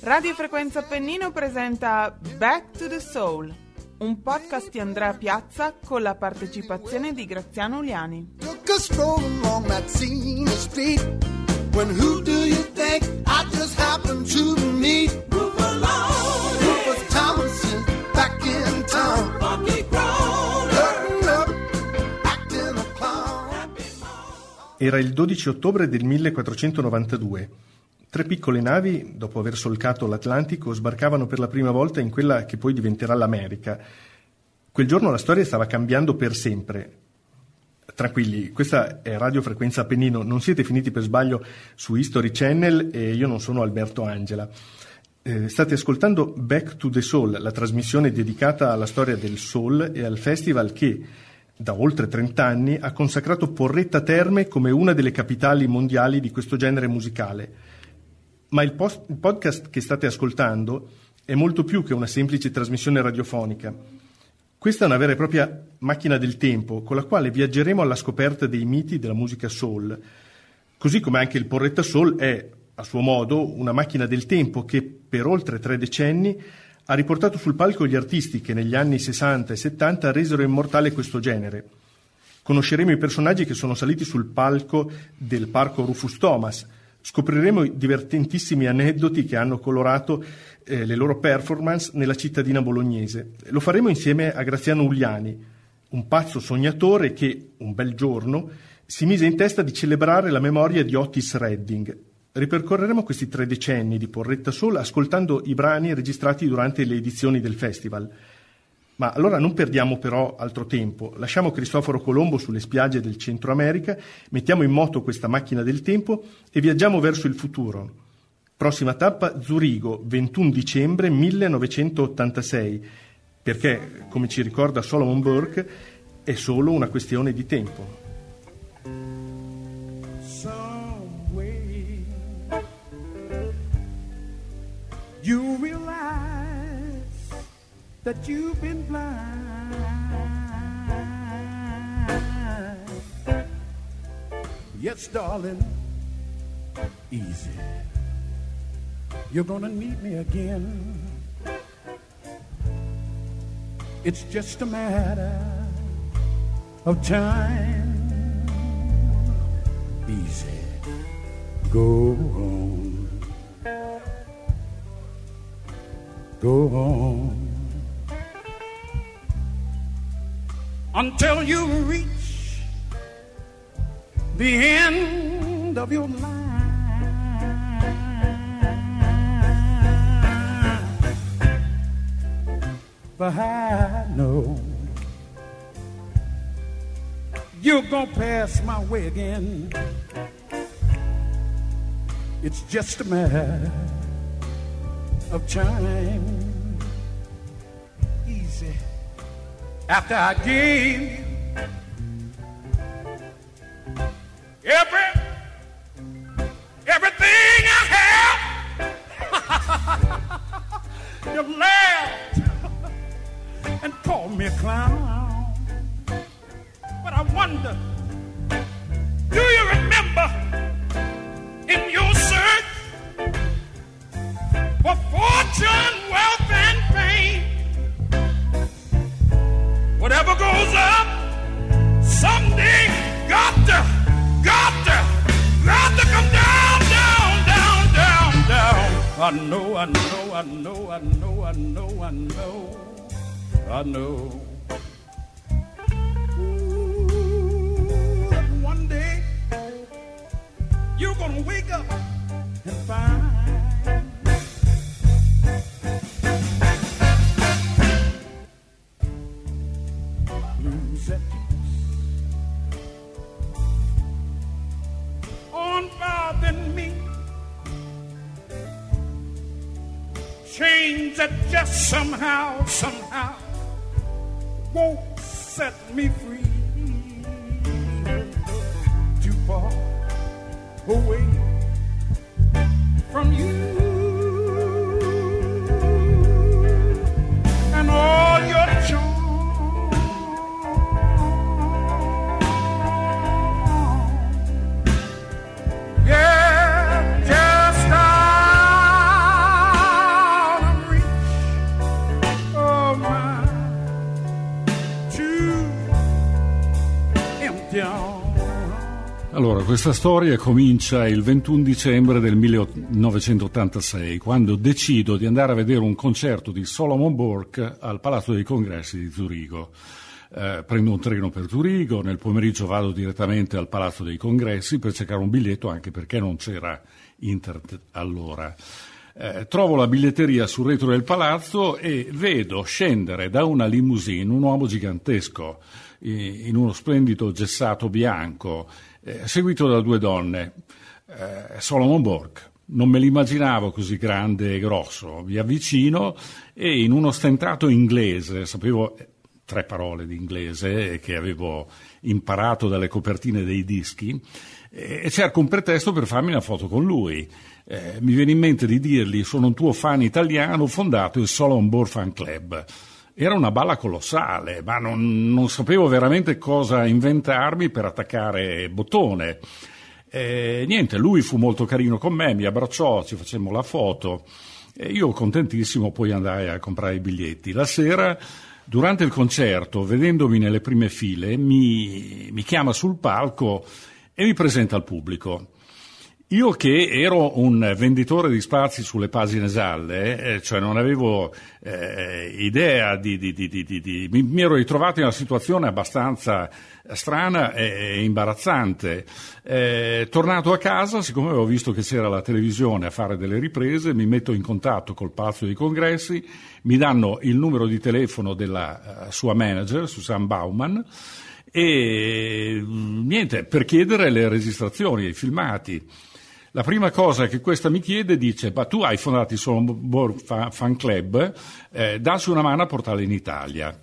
Radio Frequenza Appennino presenta Back to the Soul, un podcast di Andrea Piazza con la partecipazione di Graziano Uliani. When who do you think I just happened to meet? Era il 12 ottobre del 1492. Tre piccole navi, dopo aver solcato l'Atlantico, sbarcavano per la prima volta in quella che poi diventerà l'America. Quel giorno la storia stava cambiando per sempre. Tranquilli, questa è Radio Frequenza Appennino, non siete finiti per sbaglio su History Channel e io non sono Alberto Angela. Eh, state ascoltando Back to the Soul, la trasmissione dedicata alla storia del soul e al festival che, da oltre 30 anni, ha consacrato Porretta Terme come una delle capitali mondiali di questo genere musicale. Ma il, post- il podcast che state ascoltando è molto più che una semplice trasmissione radiofonica. Questa è una vera e propria macchina del tempo con la quale viaggeremo alla scoperta dei miti della musica soul, così come anche il Porretta Soul è, a suo modo, una macchina del tempo che per oltre tre decenni ha riportato sul palco gli artisti che negli anni 60 e 70 resero immortale questo genere. Conosceremo i personaggi che sono saliti sul palco del parco Rufus Thomas, scopriremo i divertentissimi aneddoti che hanno colorato eh, le loro performance nella cittadina bolognese. Lo faremo insieme a Graziano Ugliani, un pazzo sognatore che, un bel giorno, si mise in testa di celebrare la memoria di Otis Redding. Ripercorreremo questi tre decenni di Porretta Soul ascoltando i brani registrati durante le edizioni del festival. Ma allora non perdiamo però altro tempo, lasciamo Cristoforo Colombo sulle spiagge del Centro America, mettiamo in moto questa macchina del tempo e viaggiamo verso il futuro. Prossima tappa Zurigo, 21 dicembre 1986, perché, come ci ricorda Solomon Burke, è solo una questione di tempo. You realize that you've been blind. Yes, darling, easy. You're gonna need me again. It's just a matter of time. Easy. Go on. Go on. Until you reach the end of your line. But I know you're gonna pass my way again. It's just a matter of time. Easy. After I gave On than me. Chains that just somehow, somehow won't set me free. Too far away from you. Allora, questa storia comincia il 21 dicembre del 1986, quando decido di andare a vedere un concerto di Solomon Burke al Palazzo dei Congressi di Zurigo. Eh, prendo un treno per Zurigo, nel pomeriggio vado direttamente al Palazzo dei Congressi per cercare un biglietto, anche perché non c'era internet allora. Eh, trovo la biglietteria sul retro del palazzo e vedo scendere da una limousine un uomo gigantesco in uno splendido gessato bianco eh, seguito da due donne, eh, Solomon Bork. Non me l'immaginavo così grande e grosso. Mi avvicino e in uno stentato inglese, sapevo tre parole di inglese che avevo imparato dalle copertine dei dischi, e cerco un pretesto per farmi una foto con lui. Eh, mi viene in mente di dirgli sono un tuo fan italiano, ho fondato il Solomon Bork Fan Club era una balla colossale, ma non, non sapevo veramente cosa inventarmi per attaccare bottone. E, niente, lui fu molto carino con me, mi abbracciò, ci facemmo la foto e io contentissimo poi andai a comprare i biglietti. La sera, durante il concerto, vedendomi nelle prime file, mi, mi chiama sul palco e mi presenta al pubblico. Io che ero un venditore di spazi sulle pagine gialle, eh, cioè non avevo eh, idea di, di, di, di, mi, mi ero ritrovato in una situazione abbastanza strana e, e imbarazzante. Eh, tornato a casa, siccome avevo visto che c'era la televisione a fare delle riprese, mi metto in contatto col Palazzo dei Congressi, mi danno il numero di telefono della uh, sua manager, Susan Bauman, e mm, niente, per chiedere le registrazioni, i filmati. La prima cosa che questa mi chiede dice, ma tu hai fondato il Solomon Fan Club, eh, dacci una mano a portarlo in Italia.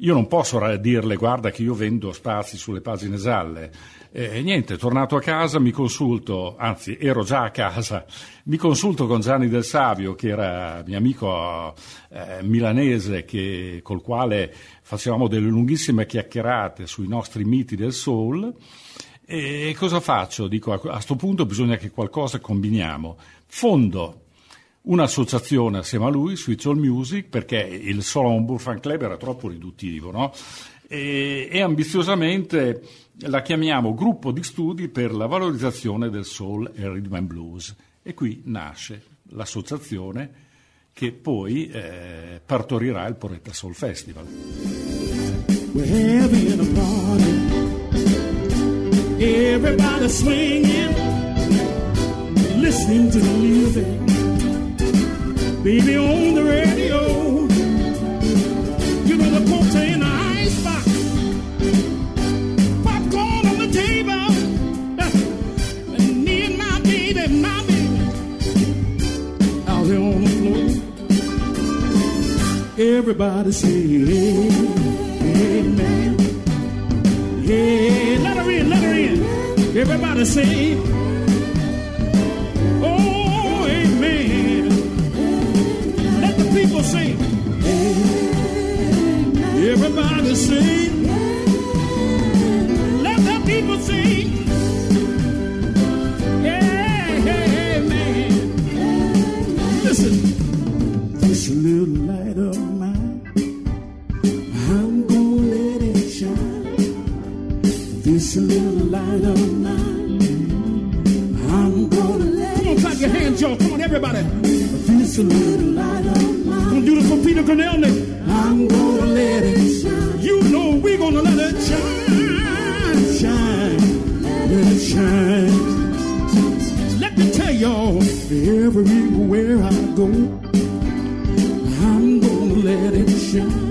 Io non posso dirle, guarda che io vendo spazi sulle pagine gialle. E niente, tornato a casa mi consulto, anzi ero già a casa, mi consulto con Gianni Del Savio, che era mio amico eh, milanese, che, col quale facevamo delle lunghissime chiacchierate sui nostri miti del soul e cosa faccio? Dico, a questo punto bisogna che qualcosa combiniamo. Fondo un'associazione assieme a lui, Switch All Music, perché il Solomon Bull Fan Club era troppo riduttivo, no? e, e ambiziosamente la chiamiamo Gruppo di Studi per la valorizzazione del soul e rhythm and blues. E qui nasce l'associazione che poi eh, partorirà il Porretta Soul Festival. Everybody swinging, listening to the music. Baby on the radio, you know the Coke in the icebox, popcorn on the table, and me and my baby, my baby, out here on the floor. Everybody sing, amen. Let her in, let her in. Everybody say, Oh, amen. Let the people sing. Everybody sing. Let the people sing. Yeah, amen. Listen, this little light of This little light of mine, I'm gonna let Come on, clap your hands, y'all. Come on, everybody. This little light of mine. Gonna do this for Peter Cornelny. I'm gonna let it shine. You know we're gonna let it shine, shine, let it shine. Let me tell y'all, everywhere I go, I'm gonna let it shine.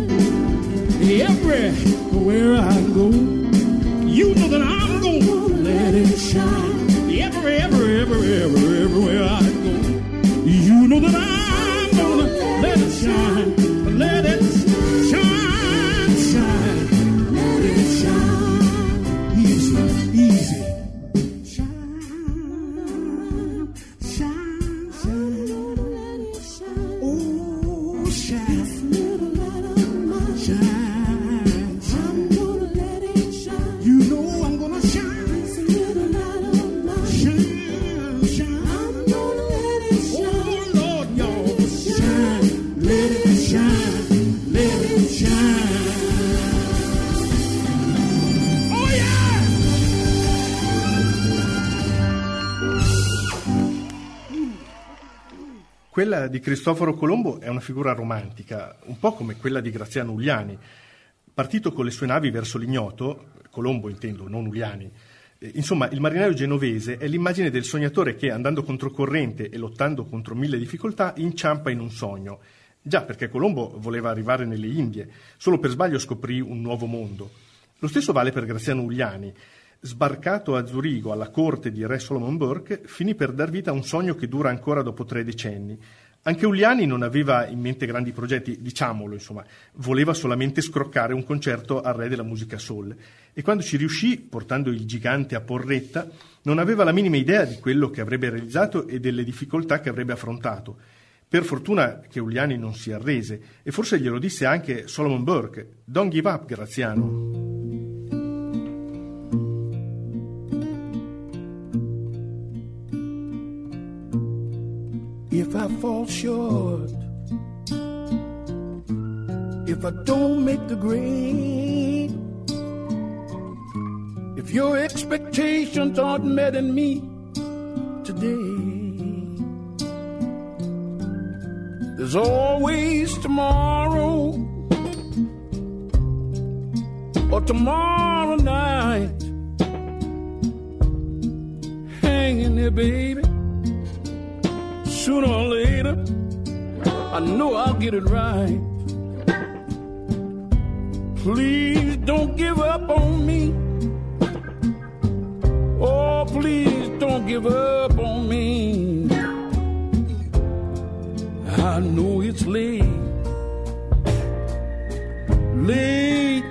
Di Cristoforo Colombo è una figura romantica, un po' come quella di Graziano Uliani. Partito con le sue navi verso l'ignoto, Colombo intendo, non Uliani, eh, insomma, il marinaio genovese è l'immagine del sognatore che, andando controcorrente e lottando contro mille difficoltà, inciampa in un sogno. Già, perché Colombo voleva arrivare nelle Indie, solo per sbaglio scoprì un nuovo mondo. Lo stesso vale per Graziano Uliani. Sbarcato a Zurigo alla corte di re Solomon Burke, finì per dar vita a un sogno che dura ancora dopo tre decenni. Anche Uliani non aveva in mente grandi progetti, diciamolo, insomma, voleva solamente scroccare un concerto al re della musica soul. E quando ci riuscì, portando il gigante a Porretta, non aveva la minima idea di quello che avrebbe realizzato e delle difficoltà che avrebbe affrontato. Per fortuna che Uliani non si arrese, e forse glielo disse anche Solomon Burke: Don't give up, Graziano. If I fall short, if I don't make the grade, if your expectations aren't met in me today, there's always tomorrow or tomorrow night hanging there, baby sooner or later, I know I'll get it right. Please don't give up on me. Oh, please don't give up on me. I know it's late, late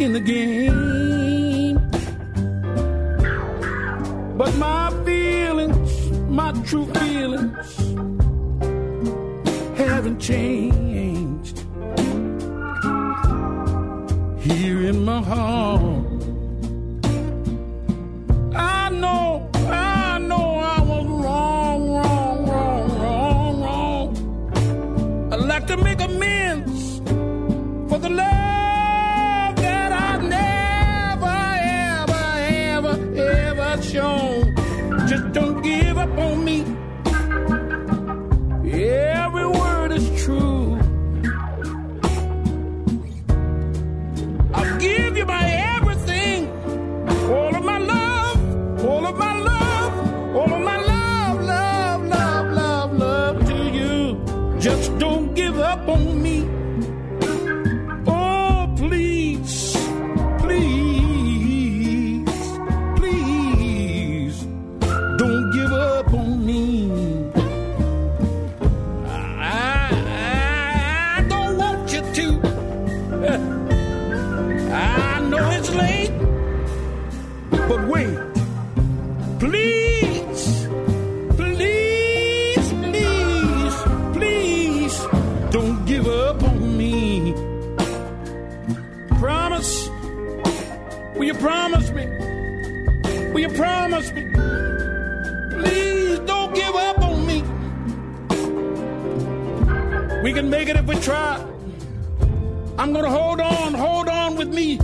in the game. But my feelings, my true feelings, changed. Here in my heart, I know, I know I was wrong, wrong, wrong, wrong, wrong. I'd like to make amends for the love can make it if we try. I'm gonna hold on, hold on with me.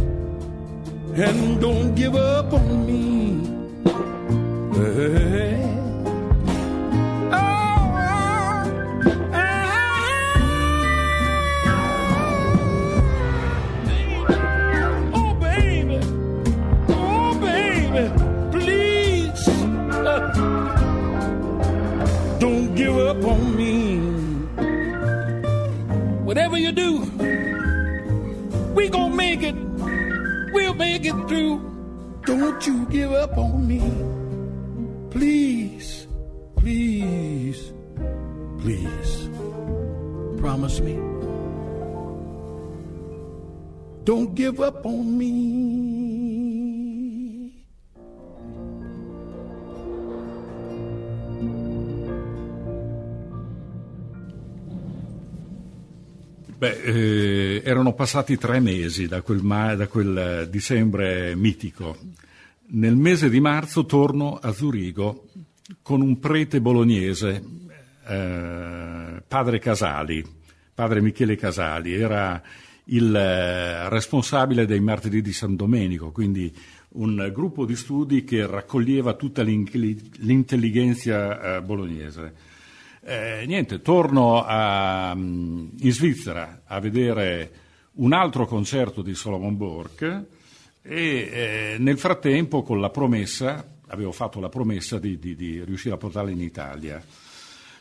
And don't give up on me. Hey. You do, we gonna make it. We'll make it through. Don't you give up on me. Please, please, please. Promise me. Don't give up on me. Beh, eh, erano passati tre mesi da quel, ma- da quel dicembre mitico. Nel mese di marzo torno a Zurigo con un prete bolognese, eh, padre Casali, padre Michele Casali, era il eh, responsabile dei martedì di San Domenico, quindi un gruppo di studi che raccoglieva tutta l'intelli- l'intelligenza eh, bolognese. Eh, niente, torno a, mm, in Svizzera a vedere un altro concerto di Solomon Bork e eh, nel frattempo con la promessa, avevo fatto la promessa di, di, di riuscire a portarla in Italia.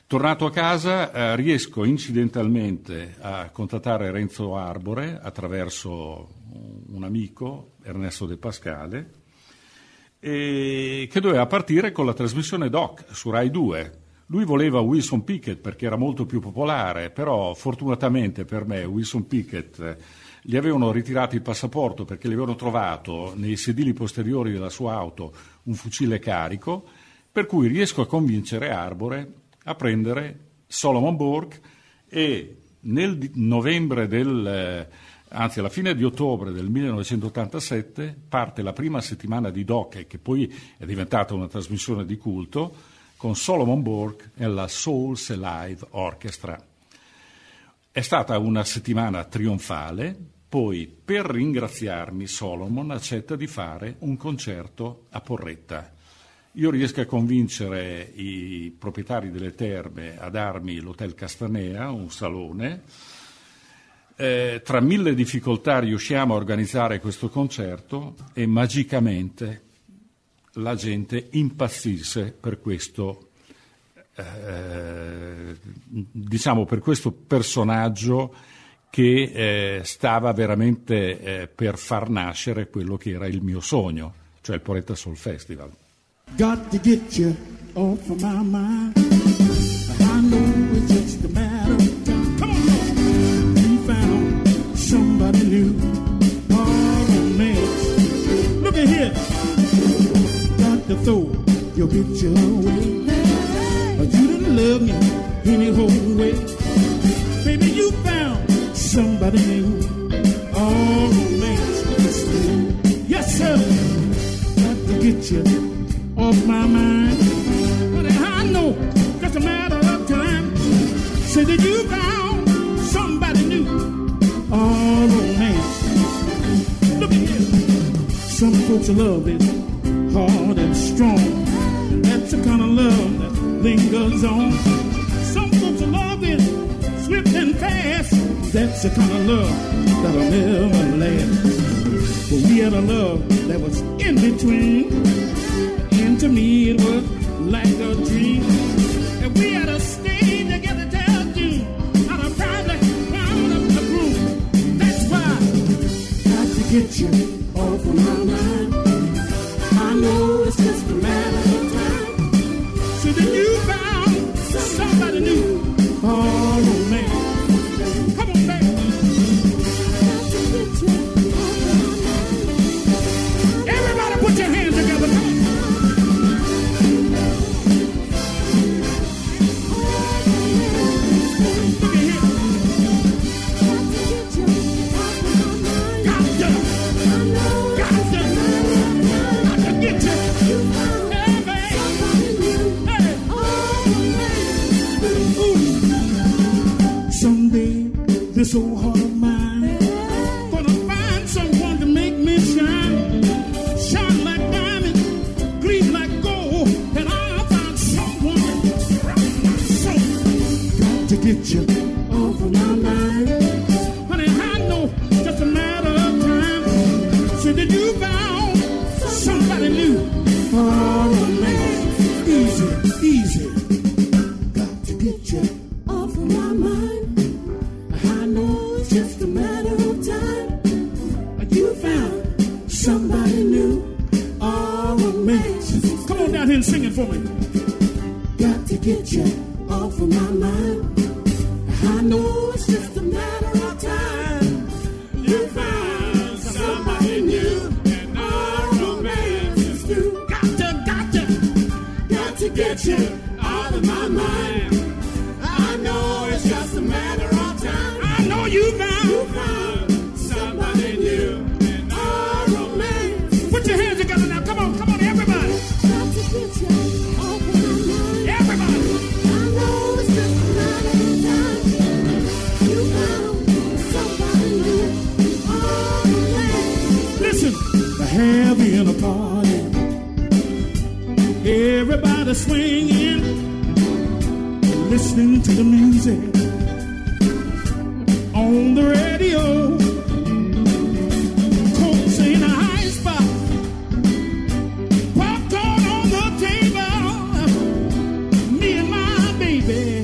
Tornato a casa eh, riesco incidentalmente a contattare Renzo Arbore attraverso un amico, Ernesto De Pascale, che doveva partire con la trasmissione Doc su Rai 2. Lui voleva Wilson Pickett perché era molto più popolare, però fortunatamente per me Wilson Pickett gli avevano ritirato il passaporto perché gli avevano trovato nei sedili posteriori della sua auto un fucile carico, per cui riesco a convincere Arbore a prendere Solomon Burke e nel novembre del, eh, anzi alla fine di ottobre del 1987 parte la prima settimana di Doc, che poi è diventata una trasmissione di culto, con Solomon Burke e la Souls Alive Orchestra. È stata una settimana trionfale, poi per ringraziarmi Solomon accetta di fare un concerto a Porretta io riesco a convincere i proprietari delle terme a darmi l'Hotel Castanea, un salone. Eh, tra mille difficoltà riusciamo a organizzare questo concerto e magicamente la gente impazzisse per questo, eh, diciamo, per questo personaggio che eh, stava veramente eh, per far nascere quello che era il mio sogno, cioè il Poretta Soul Festival. Got to get you off of my mind. Your picture away. But you didn't love me any whole way. Baby, you found somebody new. Oh man, yes sir. Got to get you off my mind. But I know just a matter of time. Say that you found somebody new. Oh, romance. Look at here. Some folks love it hard and strong. That's the kind of love that lingers on. Some folks love it swift and fast. That's the kind of love that'll never last. But we had a love that was in between And to me it was like a dream. And we had to stay together till June. Out of private round up the room. That's why I got to get you listening to the music on the radio. Coke's in a high spot, popcorn on the table. Me and my baby,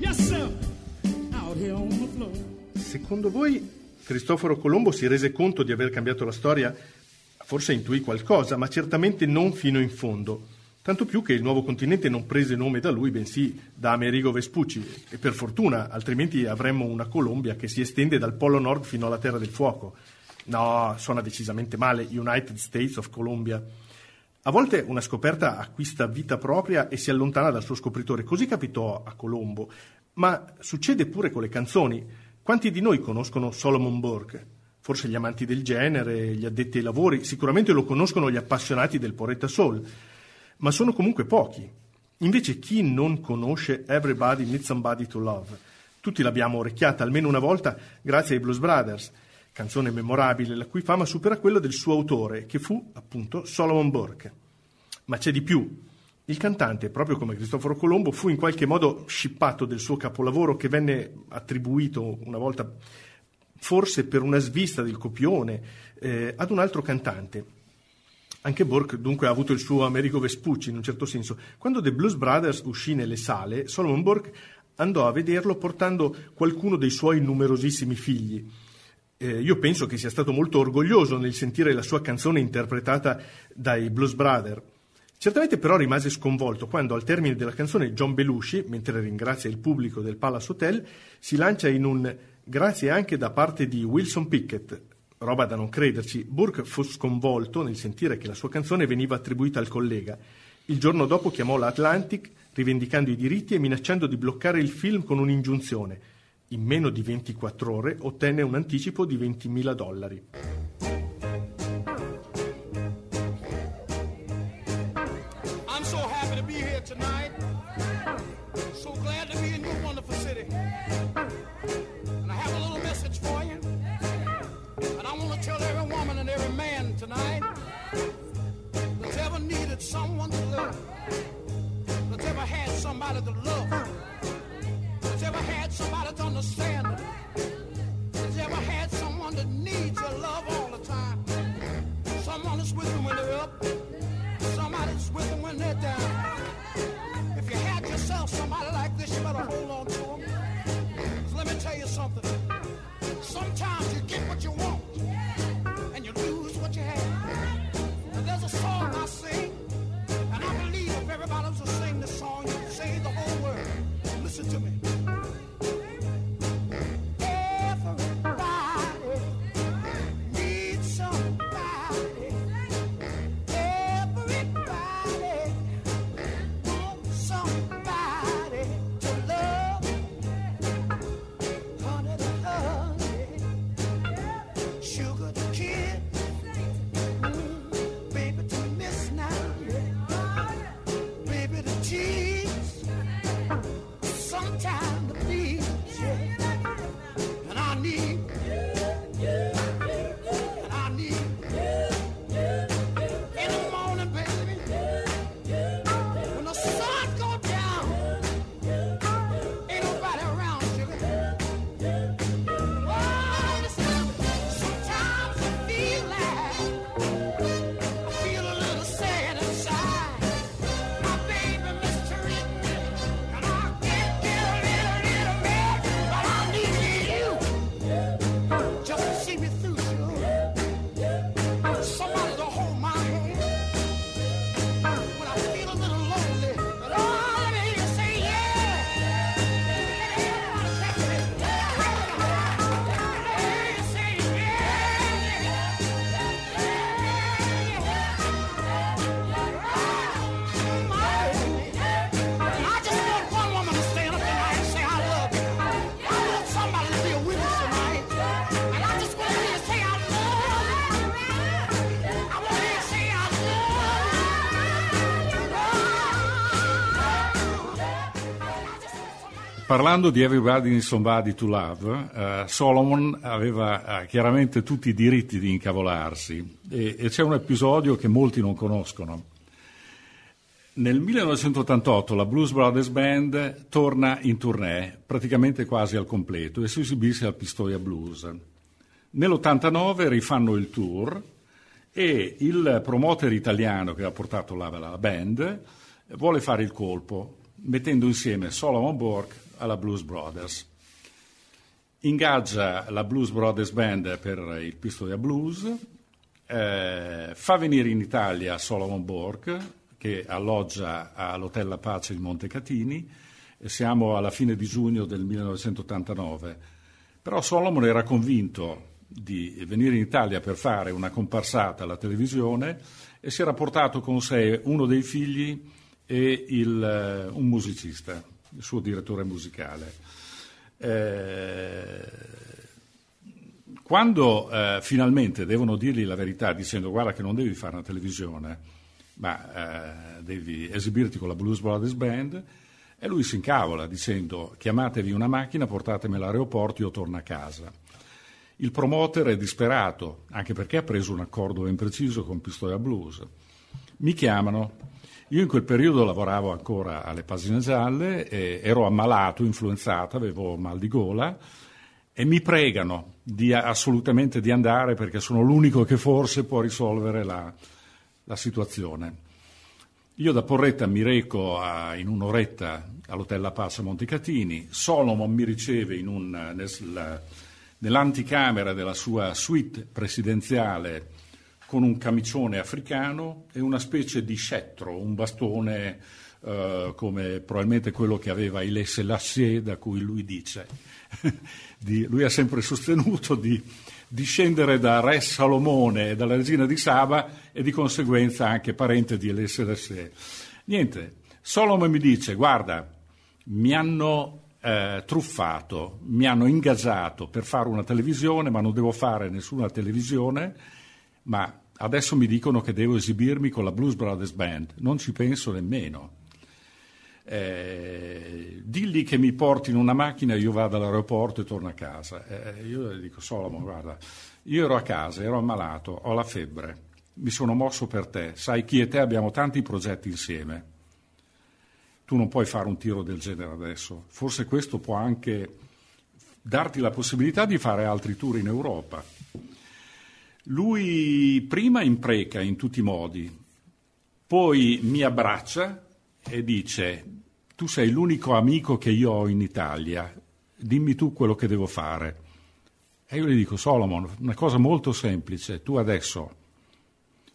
yes out here on the floor. Secondo voi Cristoforo Colombo si rese conto di aver cambiato la storia? Forse intuì qualcosa, ma certamente non fino in fondo. Tanto più che il nuovo continente non prese nome da lui, bensì da Amerigo Vespucci. E per fortuna, altrimenti avremmo una Colombia che si estende dal Polo Nord fino alla Terra del Fuoco. No, suona decisamente male, United States of Colombia. A volte una scoperta acquista vita propria e si allontana dal suo scopritore. Così capitò a Colombo. Ma succede pure con le canzoni. Quanti di noi conoscono Solomon Burke? Forse gli amanti del genere, gli addetti ai lavori, sicuramente lo conoscono gli appassionati del Poretta Soul, ma sono comunque pochi. Invece chi non conosce Everybody Needs Somebody to Love? Tutti l'abbiamo orecchiata almeno una volta grazie ai Blues Brothers, canzone memorabile la cui fama supera quella del suo autore, che fu appunto Solomon Burke. Ma c'è di più. Il cantante, proprio come Cristoforo Colombo, fu in qualche modo scippato del suo capolavoro che venne attribuito una volta, forse per una svista del copione, eh, ad un altro cantante. Anche Burke dunque ha avuto il suo Amerigo Vespucci in un certo senso. Quando The Blues Brothers uscì nelle sale, Solomon Burke andò a vederlo portando qualcuno dei suoi numerosissimi figli. Eh, io penso che sia stato molto orgoglioso nel sentire la sua canzone interpretata dai Blues Brothers. Certamente però rimase sconvolto quando al termine della canzone John Belushi, mentre ringrazia il pubblico del Palace Hotel, si lancia in un grazie anche da parte di Wilson Pickett, roba da non crederci. Burke fu sconvolto nel sentire che la sua canzone veniva attribuita al collega. Il giorno dopo chiamò l'Atlantic rivendicando i diritti e minacciando di bloccare il film con un'ingiunzione. In meno di 24 ore ottenne un anticipo di 20.000 dollari. I'm so happy to be here tonight. So glad to be in your wonderful city. Parlando di Everybody in Somebody to Love, eh, Solomon aveva eh, chiaramente tutti i diritti di incavolarsi e, e c'è un episodio che molti non conoscono. Nel 1988 la Blues Brothers Band torna in tournée, praticamente quasi al completo, e si esibisce al Pistoia Blues. Nell'89 rifanno il tour e il promoter italiano che ha portato la, la band vuole fare il colpo, mettendo insieme Solomon Bork alla Blues Brothers. Ingaggia la Blues Brothers Band per il Pistoia Blues, eh, fa venire in Italia Solomon Bork, che alloggia all'Hotel La Pace in Montecatini, e siamo alla fine di giugno del 1989. Però Solomon era convinto di venire in Italia per fare una comparsata alla televisione e si era portato con sé uno dei figli e il, eh, un musicista, il suo direttore musicale. Eh, quando eh, finalmente devono dirgli la verità dicendo guarda che non devi fare una televisione, ma eh, devi esibirti con la Blues Brothers Band, e lui si incavola dicendo chiamatevi una macchina, portatemi all'aeroporto, io torno a casa. Il promoter è disperato, anche perché ha preso un accordo ben preciso con Pistoia Blues. Mi chiamano, io in quel periodo lavoravo ancora alle pagine gialle, ero ammalato, influenzato, avevo mal di gola e mi pregano di, assolutamente di andare perché sono l'unico che forse può risolvere la, la situazione. Io da Porretta mi reco a, in un'oretta all'Hotel La Paz a Montecatini, Solomon mi riceve un, nel, nell'anticamera della sua suite presidenziale con un camicione africano e una specie di scettro, un bastone eh, come probabilmente quello che aveva Ile Selassie, da cui lui dice. di, lui ha sempre sostenuto di discendere da re Salomone e dalla regina di Saba e di conseguenza anche parente di Elesse Niente, Solomon mi dice, guarda, mi hanno eh, truffato, mi hanno ingaggiato per fare una televisione, ma non devo fare nessuna televisione, ma adesso mi dicono che devo esibirmi con la Blues Brothers Band, non ci penso nemmeno. Eh, digli che mi porti in una macchina, io vado all'aeroporto e torno a casa. Eh, io gli dico, Solomon, guarda, io ero a casa, ero ammalato, ho la febbre, mi sono mosso per te, sai chi e te abbiamo tanti progetti insieme. Tu non puoi fare un tiro del genere adesso. Forse questo può anche darti la possibilità di fare altri tour in Europa. Lui prima impreca in tutti i modi, poi mi abbraccia e dice tu sei l'unico amico che io ho in Italia, dimmi tu quello che devo fare. E io gli dico, Solomon, una cosa molto semplice, tu adesso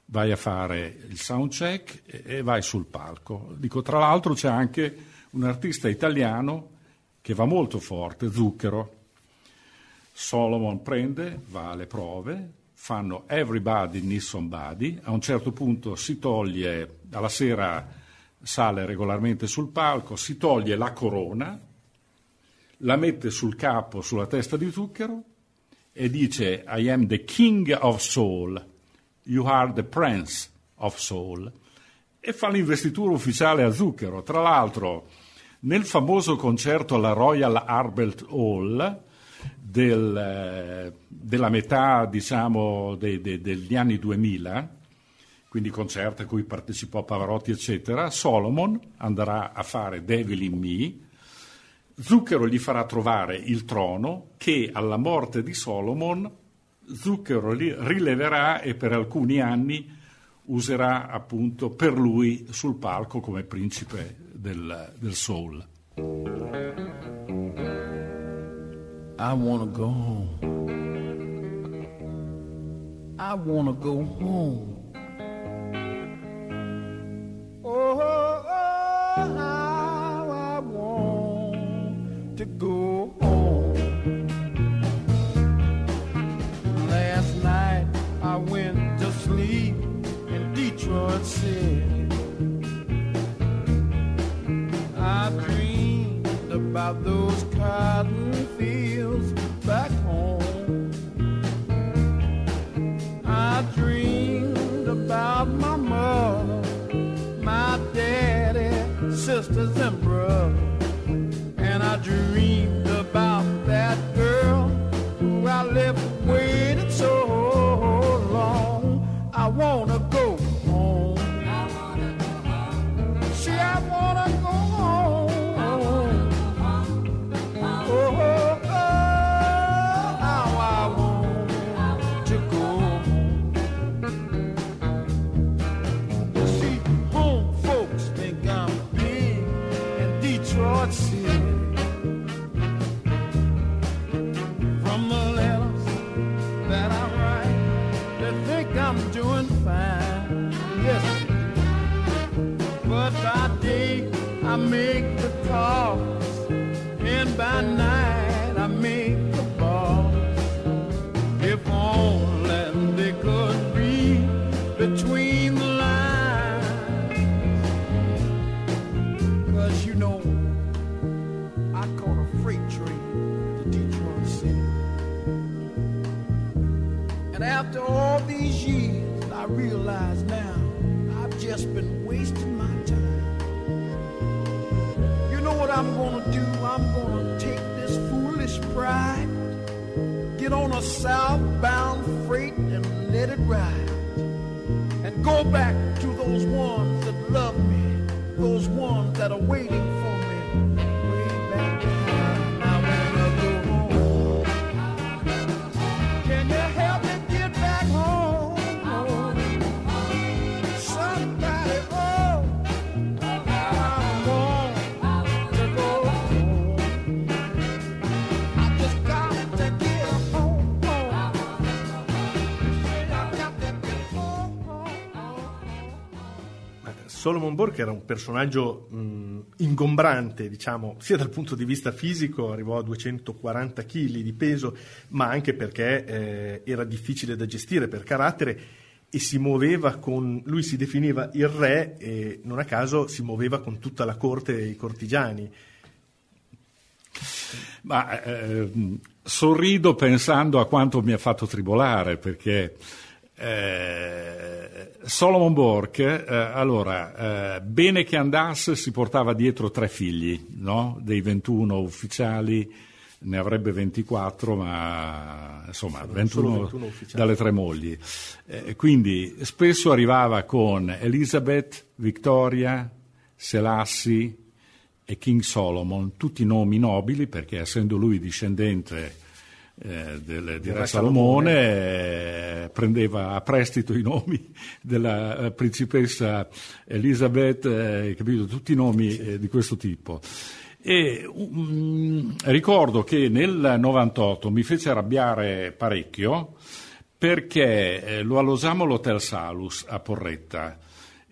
vai a fare il sound check e vai sul palco. Dico, tra l'altro c'è anche un artista italiano che va molto forte, Zucchero. Solomon prende, va alle prove, fanno Everybody Needs Somebody, a un certo punto si toglie alla sera sale regolarmente sul palco, si toglie la corona, la mette sul capo, sulla testa di Zucchero e dice I am the king of soul, you are the prince of soul. E fa l'investitura ufficiale a Zucchero. Tra l'altro nel famoso concerto alla Royal Albert Hall del, eh, della metà diciamo, de, de, degli anni 2000, quindi concerti a cui partecipò Pavarotti, eccetera. Solomon andrà a fare Devil in Me. Zucchero gli farà trovare il trono che alla morte di Solomon Zucchero rileverà e per alcuni anni userà appunto per lui sul palco come principe del, del soul. I wanna go home. I wanna go home. Solomon Bork era un personaggio mh, ingombrante, diciamo, sia dal punto di vista fisico, arrivò a 240 kg di peso, ma anche perché eh, era difficile da gestire per carattere e si muoveva con, lui si definiva il re e non a caso si muoveva con tutta la corte e i cortigiani. Ma ehm, sorrido pensando a quanto mi ha fatto tribolare, perché eh, Solomon Bork, eh, allora, eh, bene che andasse, si portava dietro tre figli, no? dei 21 ufficiali, ne avrebbe 24, ma insomma, Solo 21, 21 ufficiali. dalle tre mogli. Eh, quindi spesso arrivava con Elizabeth, Victoria, Selassie e King Solomon, tutti nomi nobili perché essendo lui discendente eh, del, di Re re Salomone eh, prendeva a prestito i nomi della eh, principessa Elizabeth, eh, capito? tutti i nomi di questo tipo. E mm, ricordo che nel 98 mi fece arrabbiare parecchio perché lo alloggiamo all'Hotel Salus a Porretta.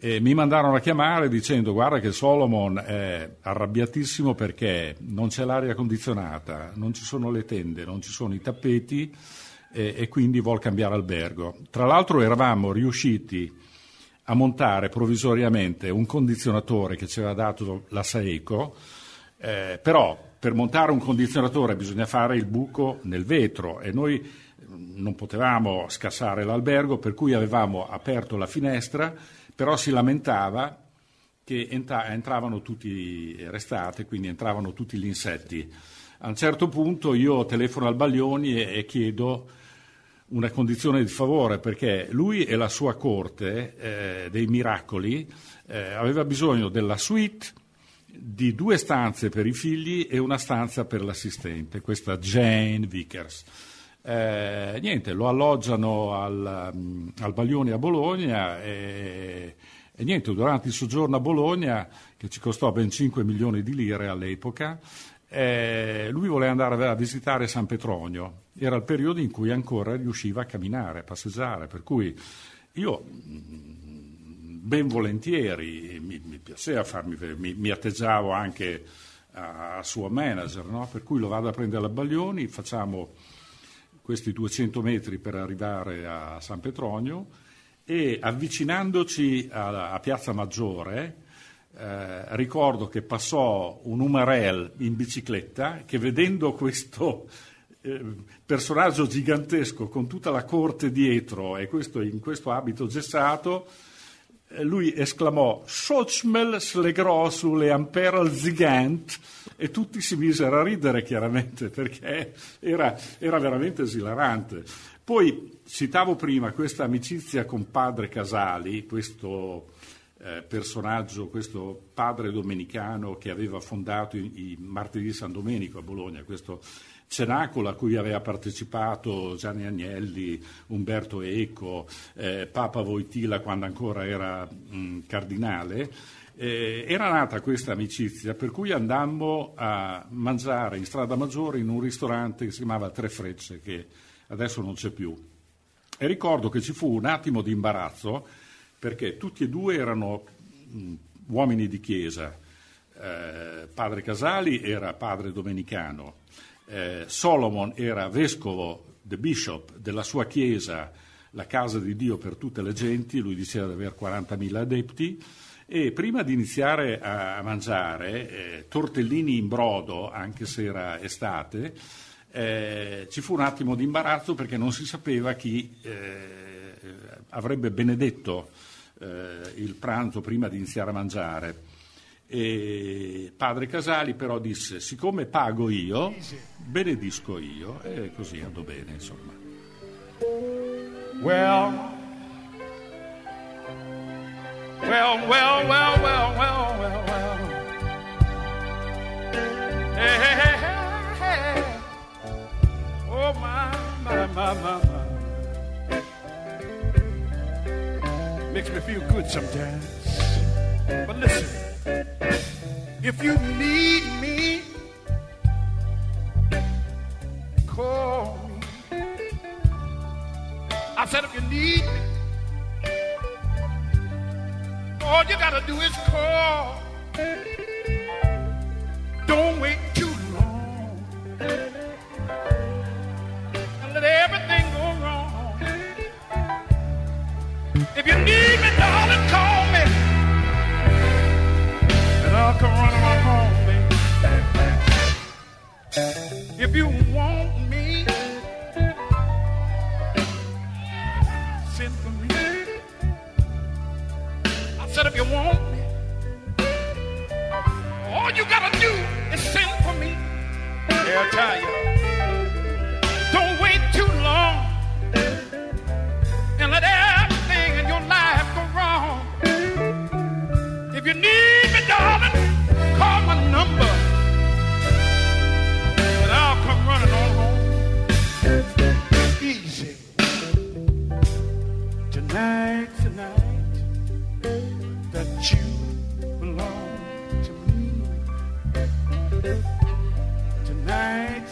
E mi mandarono a chiamare dicendo guarda che Solomon è arrabbiatissimo perché non c'è l'aria condizionata, non ci sono le tende, non ci sono i tappeti e, e quindi vuol cambiare albergo. Tra l'altro eravamo riusciti a montare provvisoriamente un condizionatore che ci aveva dato la Saeco, eh, però per montare un condizionatore bisogna fare il buco nel vetro e noi mm, non potevamo scassare l'albergo, per cui avevamo aperto la finestra, però si lamentava che entra- entravano tutti, era estate, quindi entravano tutti gli insetti. A un certo punto io telefono al Baglioni e, e chiedo una condizione di favore perché lui e la sua corte eh, dei miracoli eh, aveva bisogno della suite di due stanze per i figli e una stanza per l'assistente, questa Jane Vickers. Eh, niente, lo alloggiano al, mm, al Baglioni a Bologna e, e niente, durante il soggiorno a Bologna, che ci costò ben 5 milioni di lire all'epoca, eh, lui voleva andare a visitare San Petronio. Era il periodo in cui ancora riusciva a camminare, a passeggiare, per cui io mm, ben volentieri mi, mi piaceva farmi mi, mi atteggiavo anche a, a suo manager, no? per cui lo vado a prendere a Baglioni, facciamo questi 200 metri per arrivare a San Petronio e avvicinandoci a, a Piazza Maggiore eh, ricordo che passò un Umarell in bicicletta che vedendo questo eh, personaggio gigantesco con tutta la corte dietro e questo, in questo abito gessato lui esclamò Schochmel slegro sulle Amperal Zigant e tutti si misero a ridere chiaramente perché era, era veramente esilarante. Poi citavo prima questa amicizia con padre Casali, questo eh, personaggio, questo padre domenicano che aveva fondato i, i Martedì San Domenico a Bologna, questo cenacolo a cui aveva partecipato Gianni Agnelli, Umberto Eco, eh, Papa Voitila quando ancora era mh, cardinale. Eh, era nata questa amicizia per cui andammo a mangiare in strada maggiore in un ristorante che si chiamava Tre Frecce, che adesso non c'è più. E ricordo che ci fu un attimo di imbarazzo perché tutti e due erano mh, uomini di chiesa. Eh, padre Casali era padre domenicano, eh, Solomon era vescovo, the bishop, della sua chiesa, la casa di Dio per tutte le genti, lui diceva di avere 40.000 adepti, e prima di iniziare a mangiare eh, tortellini in brodo, anche se era estate, eh, ci fu un attimo di imbarazzo perché non si sapeva chi eh, avrebbe benedetto eh, il pranzo prima di iniziare a mangiare. E padre Casali però disse, siccome pago io, benedisco io, e così andò bene, insomma. Well, well, well, well, well, well, well, well. Hey, hey, hey. Oh, my, my, my, my, my. Makes me feel good sometimes. But listen, if you need me, call me. I said, if you need me, all you gotta do is call. Don't wait too long. And let everything go wrong. If you need me, come running on home, baby. If you want me, send for me. I said, if you want me, all you gotta do is send for me. I tell you. Tonight, tonight, that you belong to me. Tonight,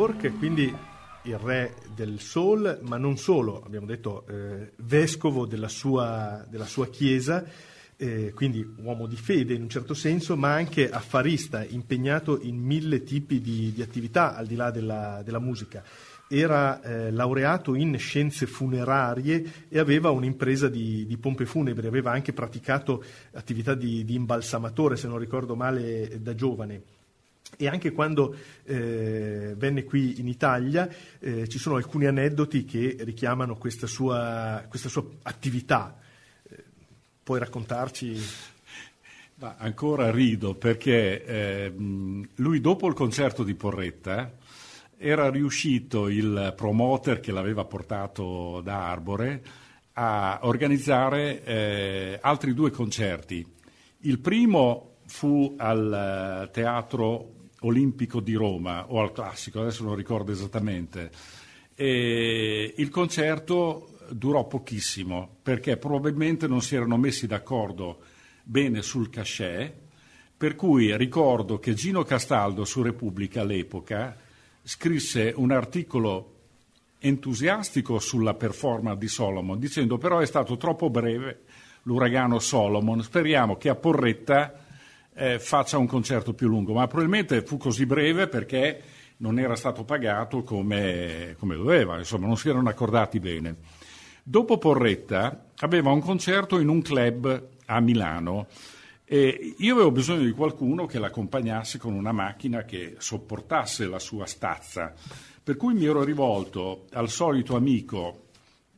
È quindi il re del soul, ma non solo, abbiamo detto eh, vescovo della sua, della sua chiesa, eh, quindi uomo di fede in un certo senso, ma anche affarista, impegnato in mille tipi di, di attività al di là della, della musica. Era eh, laureato in scienze funerarie e aveva un'impresa di, di pompe funebri, aveva anche praticato attività di, di imbalsamatore, se non ricordo male, da giovane. E anche quando eh, venne qui in Italia eh, ci sono alcuni aneddoti che richiamano questa sua, questa sua attività. Eh, puoi raccontarci? Ma ancora rido perché eh, mh, lui dopo il concerto di Porretta era riuscito il promoter che l'aveva portato da Arbore a organizzare eh, altri due concerti. Il primo fu al eh, Teatro Olimpico di Roma o al Classico, adesso non ricordo esattamente. E il concerto durò pochissimo perché probabilmente non si erano messi d'accordo bene sul cachet, per cui ricordo che Gino Castaldo su Repubblica all'epoca scrisse un articolo entusiastico sulla performance di Solomon, dicendo però è stato troppo breve l'uragano Solomon, speriamo che a Porretta eh, faccia un concerto più lungo, ma probabilmente fu così breve perché non era stato pagato come, come doveva, insomma non si erano accordati bene. Dopo Porretta aveva un concerto in un club a Milano e io avevo bisogno di qualcuno che l'accompagnasse con una macchina che sopportasse la sua stazza, per cui mi ero rivolto al solito amico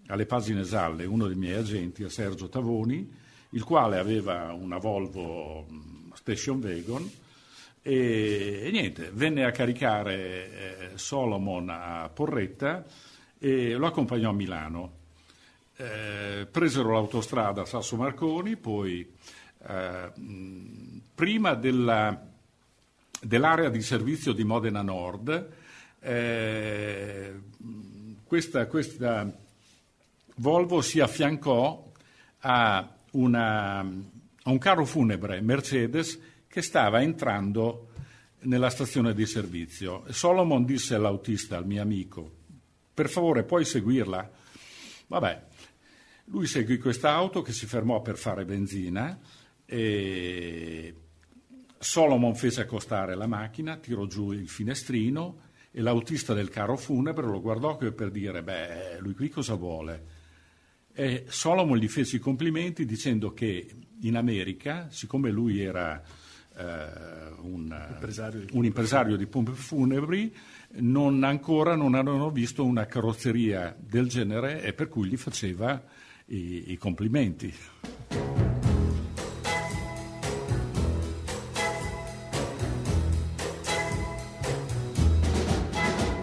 alle pagine gialle, uno dei miei agenti, a Sergio Tavoni, il quale aveva una Volvo Station Wagon e, e niente, venne a caricare eh, Solomon a Porretta e lo accompagnò a Milano. Eh, presero l'autostrada Sasso Marconi, poi eh, prima della, dell'area di servizio di Modena Nord, eh, questa, questa Volvo si affiancò a, una, a un carro funebre Mercedes che stava entrando nella stazione di servizio. Solomon disse all'autista, al mio amico, per favore puoi seguirla? Vabbè, lui seguì questa auto che si fermò per fare benzina e Solomon fece accostare la macchina, tirò giù il finestrino e l'autista del carro funebre lo guardò per dire, beh, lui qui cosa vuole? E Solomon gli fece i complimenti dicendo che in America, siccome lui era eh, un, impresario un, impresario di pompe funebri, non ancora non avevano visto una carrozzeria del genere e per cui gli faceva i, i complimenti.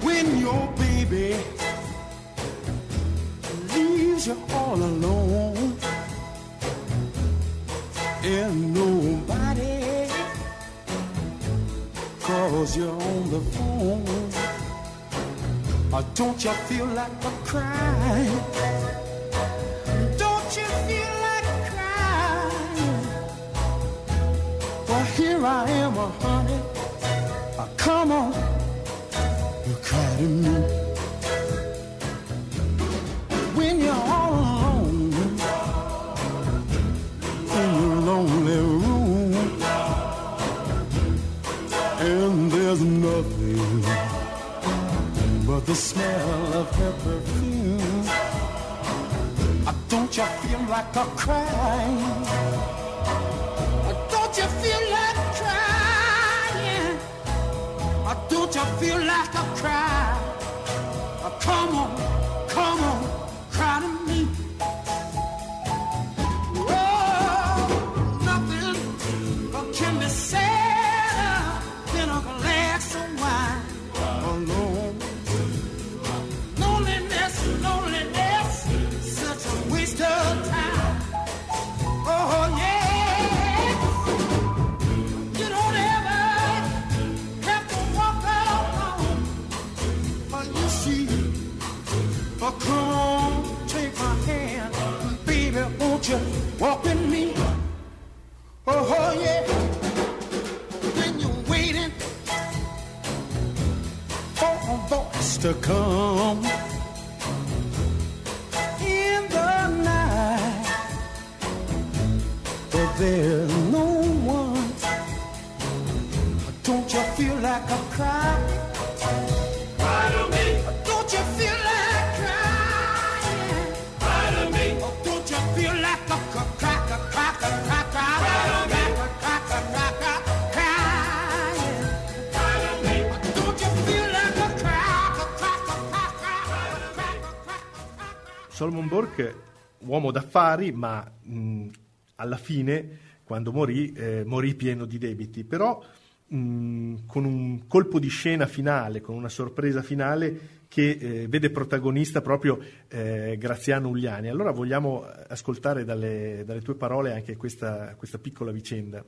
When your baby leaves you all alone and nobody calls you on the phone. Or don't you feel like a crying? Don't you feel like crying? Well, here I am, uh, honey. Uh, come on, you cry to me. When you're all there's nothing but the smell of her perfume. Uh, Don't you feel like a crying? Uh, Don't you feel like crying? Uh, Don't you feel like a cry? Come on, come on, cry to me. Uomo d'affari, ma mh, alla fine, quando morì, eh, morì pieno di debiti, però mh, con un colpo di scena finale, con una sorpresa finale che eh, vede protagonista proprio eh, Graziano Ugliani. Allora vogliamo ascoltare dalle, dalle tue parole anche questa, questa piccola vicenda.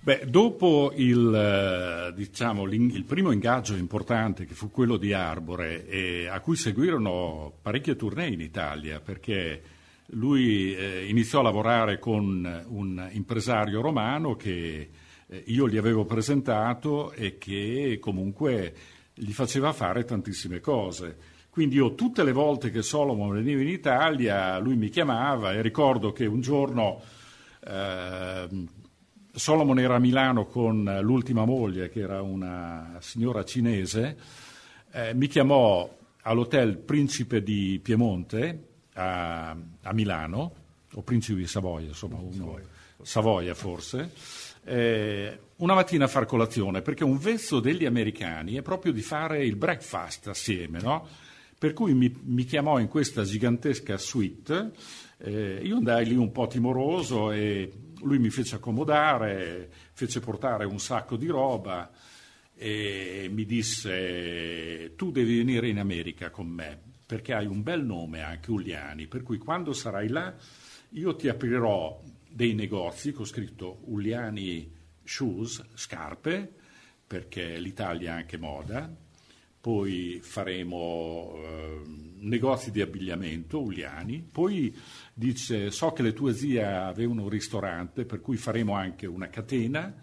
Beh, dopo il, eh, diciamo, il primo ingaggio importante che fu quello di Arbore, e a cui seguirono parecchie tournée in Italia, perché lui eh, iniziò a lavorare con un impresario romano che eh, io gli avevo presentato e che comunque gli faceva fare tantissime cose. Quindi io tutte le volte che Solomon veniva in Italia, lui mi chiamava e ricordo che un giorno ehm, Solomon era a Milano con l'ultima moglie, che era una signora cinese, eh, mi chiamò all'hotel Principe di Piemonte a, a Milano, o Principe di Savoia, insomma, uno, Savoia forse, eh, una mattina a far colazione, perché un vezzo degli americani è proprio di fare il breakfast assieme, no? Per cui mi, mi chiamò in questa gigantesca suite, eh, io andai lì un po' timoroso e lui mi fece accomodare, fece portare un sacco di roba e mi disse tu devi venire in America con me perché hai un bel nome anche Uliani, per cui quando sarai là io ti aprirò dei negozi con scritto Uliani Shoes, scarpe, perché l'Italia è anche moda, poi faremo eh, negozi di abbigliamento, Uliani, poi dice so che le tue zie avevano un ristorante per cui faremo anche una catena,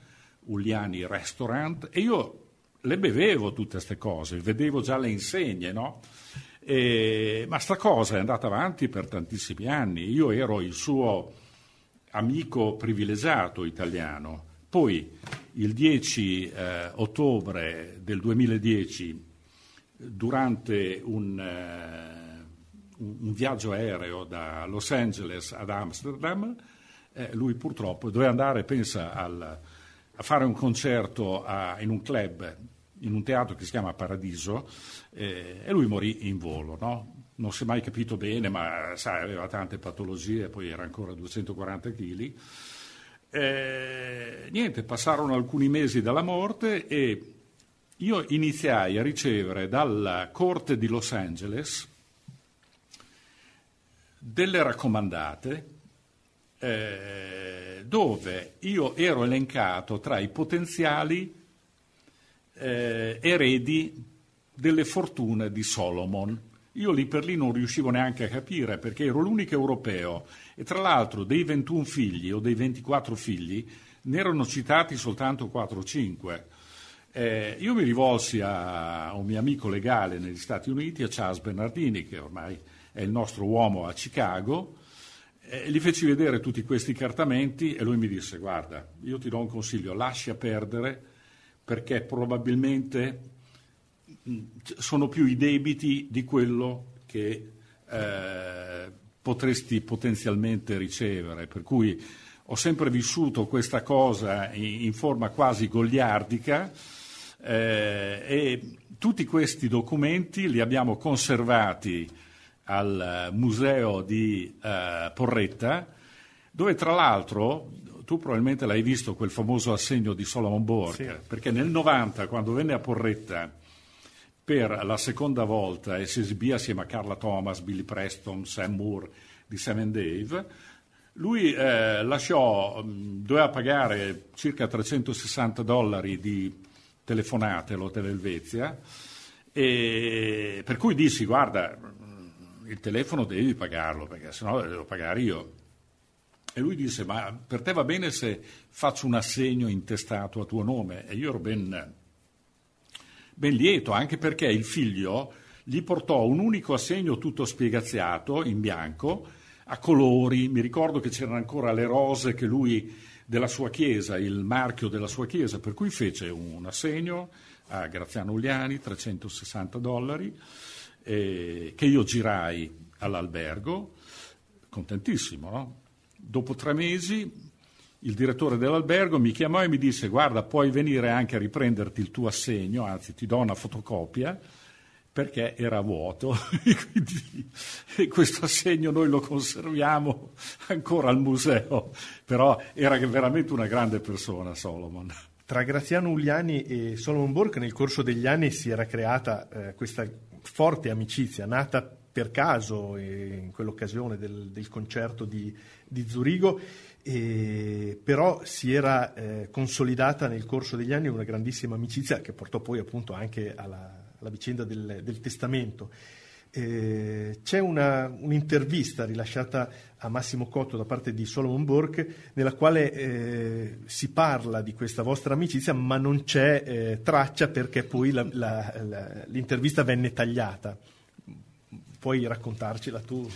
Uliani Restaurant, e io le bevevo tutte queste cose, vedevo già le insegne, no? E, ma sta cosa è andata avanti per tantissimi anni, io ero il suo amico privilegiato italiano, poi il 10 eh, ottobre del 2010, durante un, eh, un, viaggio aereo da Los Angeles ad Amsterdam, eh, lui purtroppo doveva andare, pensa, al, a fare un concerto a, in un club, in un teatro che si chiama Paradiso, eh, e lui morì in volo. No? Non si è mai capito bene, ma sai, aveva tante patologie, poi era ancora 240 kg. Eh, niente, passarono alcuni mesi dalla morte e io iniziai a ricevere dalla Corte di Los Angeles delle raccomandate eh, dove io ero elencato tra i potenziali eh, eredi delle fortune di Solomon. Io lì per lì non riuscivo neanche a capire perché ero l'unico europeo e tra l'altro dei 21 figli o dei 24 figli ne erano citati soltanto 4 o 5. Eh, io mi rivolsi a, un mio amico legale negli Stati Uniti, a Charles Bernardini, che ormai è il nostro uomo a Chicago, e gli feci vedere tutti questi cartamenti e lui mi disse guarda, io ti do un consiglio, lascia perdere perché probabilmente sono più i debiti di quello che eh, potresti potenzialmente ricevere. Per cui ho sempre vissuto questa cosa in, in forma quasi goliardica eh, e tutti questi documenti li abbiamo conservati al museo di eh, Porretta, dove tra l'altro tu probabilmente l'hai visto quel famoso assegno di Solomon Borg, sì. perché nel 90, quando venne a Porretta per la seconda volta e si esibì assieme a Carla Thomas, Billy Preston, Sam Moore di and Dave, lui eh, lasciò, mm, doveva pagare circa 360 dollari di telefonate all'Hotel Elvezia, e per cui dissi, guarda, mm, il telefono devi pagarlo, perché sennò lo devo pagare io. E lui disse, ma per te va bene se faccio un assegno intestato a tuo nome? E io ero ben ben lieto, anche perché il figlio gli portò un unico assegno tutto spiegaziato, in bianco, a colori. Mi ricordo che c'erano ancora le rose che lui della sua chiesa, il marchio della sua chiesa, per cui fece un assegno a Graziano Uliani, 360 dollari, eh, che io girai all'albergo, contentissimo, no? Dopo tre mesi il direttore dell'albergo mi chiamò e mi disse guarda puoi venire anche a riprenderti il tuo assegno, anzi ti do una fotocopia perché era vuoto e quindi questo assegno noi lo conserviamo ancora al museo, però era veramente una grande persona Solomon. Tra Graziano Uliani e Solomon Borg nel corso degli anni si era creata eh, questa forte amicizia, nata per caso eh, in quell'occasione del, del concerto di, di Zurigo e, però si era eh, consolidata nel corso degli anni una grandissima amicizia che portò poi appunto anche alla, alla vicenda del, del testamento. Eh, c'è una, un'intervista rilasciata a Massimo Cotto da parte di Solomon Burke nella quale eh, si parla di questa vostra amicizia ma non c'è eh, traccia perché poi la, la, la, l'intervista venne tagliata. Puoi raccontarcela tu?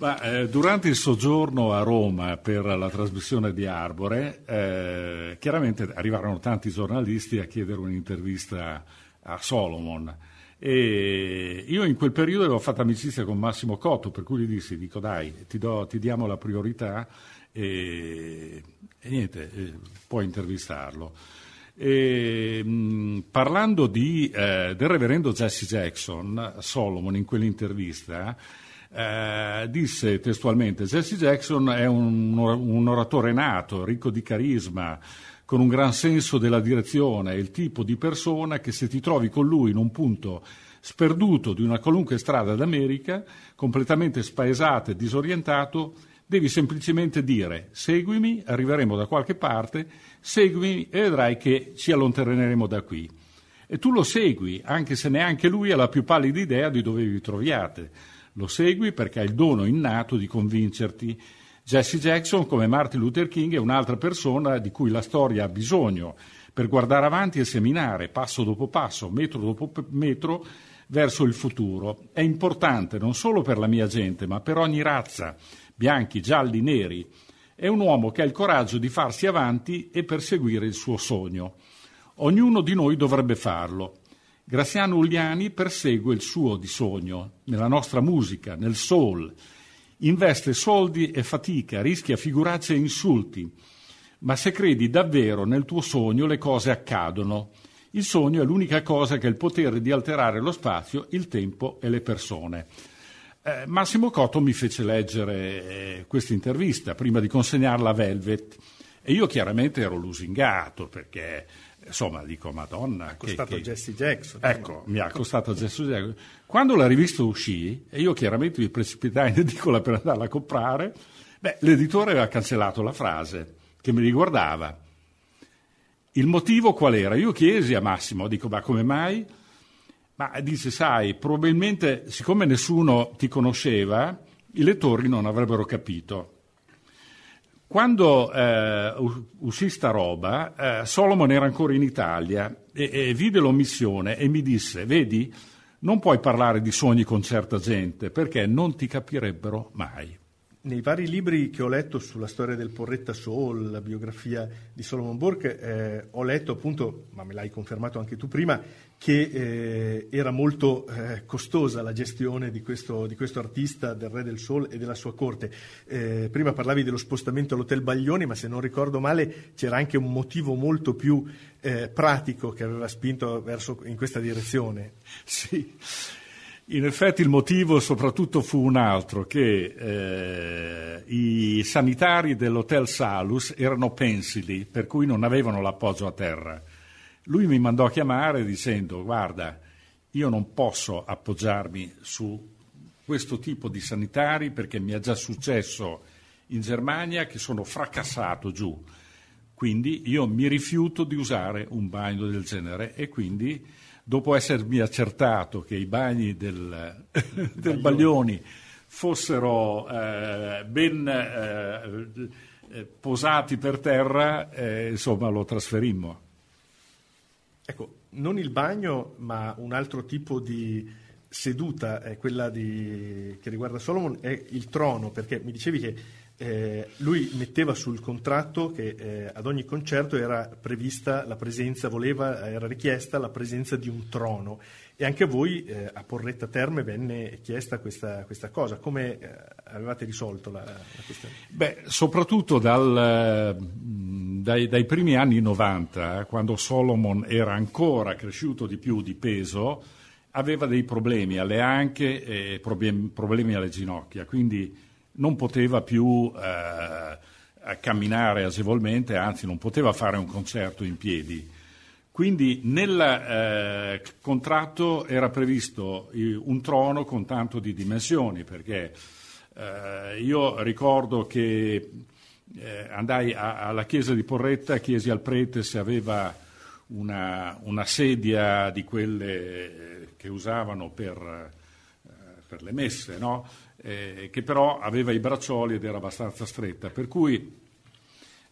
Ma, eh, durante il soggiorno a Roma per la trasmissione di Arbore, eh, chiaramente arrivarono tanti giornalisti a chiedere un'intervista a Solomon. E io in quel periodo avevo fatto amicizia con Massimo Cotto, per cui gli dissi, dico dai, ti, do, ti diamo la priorità e, e niente, eh, puoi intervistarlo. E, mh, parlando di, eh, del reverendo Jesse Jackson, Solomon in quell'intervista, eh, disse testualmente Jesse Jackson è un, un oratore nato, ricco di carisma, con un gran senso della direzione, è il tipo di persona che se ti trovi con lui in un punto sperduto di una qualunque strada d'America, completamente spaesato e disorientato, devi semplicemente dire seguimi, arriveremo da qualche parte, seguimi e vedrai che ci allontaneremo da qui. E tu lo segui, anche se neanche lui ha la più pallida idea di dove vi troviate. Lo segui perché ha il dono innato di convincerti. Jesse Jackson, come Martin Luther King, è un'altra persona di cui la storia ha bisogno per guardare avanti e seminare, passo dopo passo, metro dopo metro, verso il futuro. È importante non solo per la mia gente, ma per ogni razza, bianchi, gialli, neri. È un uomo che ha il coraggio di farsi avanti e perseguire il suo sogno. Ognuno di noi dovrebbe farlo. Graziano Uliani persegue il suo di sogno, nella nostra musica, nel soul. Investe soldi e fatica, rischia figuracce e insulti. Ma se credi davvero nel tuo sogno, le cose accadono. Il sogno è l'unica cosa che ha il potere di alterare lo spazio, il tempo e le persone. Eh, Massimo Cotto mi fece leggere eh, questa intervista prima di consegnarla a Velvet e io chiaramente ero lusingato perché insomma dico Madonna ha costato che, Jesse Jackson ecco mi ha costato Jesse Jackson quando la rivista uscì e io chiaramente mi precipitai in edicola per andarla a comprare beh, l'editore aveva cancellato la frase che mi riguardava il motivo qual era? Io chiesi a Massimo, dico, ma come mai? Ma dice, sai, probabilmente siccome nessuno ti conosceva, i lettori non avrebbero capito. Quando eh, uscì sta roba, eh, Solomon era ancora in Italia e, e vide l'omissione e mi disse, vedi, non puoi parlare di sogni con certa gente perché non ti capirebbero mai. Nei vari libri che ho letto sulla storia del Porretta Soul, la biografia di Solomon Burke, eh, ho letto appunto, ma me l'hai confermato anche tu prima, che eh, era molto eh, costosa la gestione di questo, di questo, artista, del Re del Soul e della sua corte. Eh, prima parlavi dello spostamento all'Hotel Baglioni, ma se non ricordo male c'era anche un motivo molto più eh, pratico che aveva spinto verso, in questa direzione. Sì. In effetti il motivo soprattutto fu un altro, che eh, i sanitari dell'Hotel Salus erano pensili, per cui non avevano l'appoggio a terra. Lui mi mandò a chiamare dicendo guarda, io non posso appoggiarmi su questo tipo di sanitari perché mi è già successo in Germania che sono fracassato giù. Quindi io mi rifiuto di usare un bagno del genere e quindi dopo essermi accertato che i bagni del, del Baglioni fossero eh, ben eh, eh, posati per terra, eh, insomma lo trasferimmo. Ecco, non il bagno, ma un altro tipo di seduta, è quella di, che riguarda Solomon, è il trono, perché mi dicevi che eh, lui metteva sul contratto che eh, ad ogni concerto era prevista la presenza, voleva, era richiesta la presenza di un trono e anche a voi eh, a Porretta Terme venne chiesta questa, questa cosa. Come eh, avevate risolto la, la, questione? Beh, soprattutto dal, dai, dai, primi anni 90, quando Solomon era ancora cresciuto di più di peso, aveva dei problemi alle anche e problemi, alle ginocchia, quindi non poteva più eh, camminare agevolmente, anzi non poteva fare un concerto in piedi. Quindi nel eh, contratto era previsto un trono con tanto di dimensioni, perché eh, io ricordo che eh, andai a, alla chiesa di Porretta, chiesi al prete se aveva una, una sedia di quelle che usavano per, eh, per le messe, no? eh, che però aveva i braccioli ed era abbastanza stretta, per cui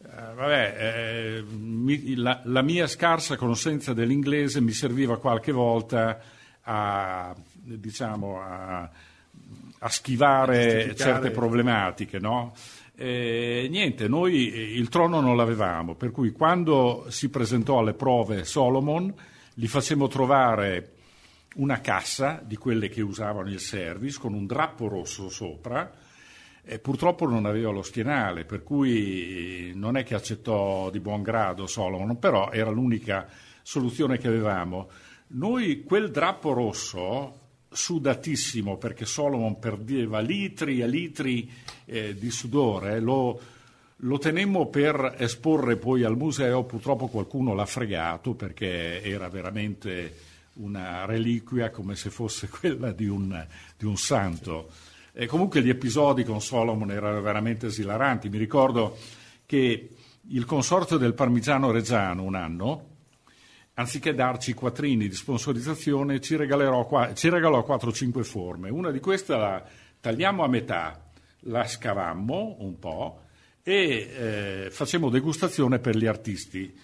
eh, vabbè, eh, mi, la, la, mia scarsa conoscenza dell'inglese mi serviva qualche volta a, diciamo, a, a schivare certe problematiche, no? Eh, niente, noi il trono non l'avevamo, per cui quando si presentò alle prove Solomon, gli facemmo trovare una cassa di quelle che usavano il service con un drappo rosso sopra. E purtroppo non aveva lo schienale, per cui non è che accettò di buon grado Solomon, però era l'unica soluzione che avevamo. Noi quel drappo rosso, sudatissimo perché Solomon perdeva litri e litri eh, di sudore, lo, lo tenemmo per esporre poi al museo, purtroppo qualcuno l'ha fregato perché era veramente una reliquia come se fosse quella di un, di un santo. E comunque gli episodi con Solomon erano veramente esilaranti. Mi ricordo che il consorzio del Parmigiano Reggiano un anno anziché darci quattrini di sponsorizzazione, ci, qua, ci regalò 4-5 forme. Una di queste la tagliamo a metà, la scavammo un po' e eh, facemmo degustazione per gli artisti.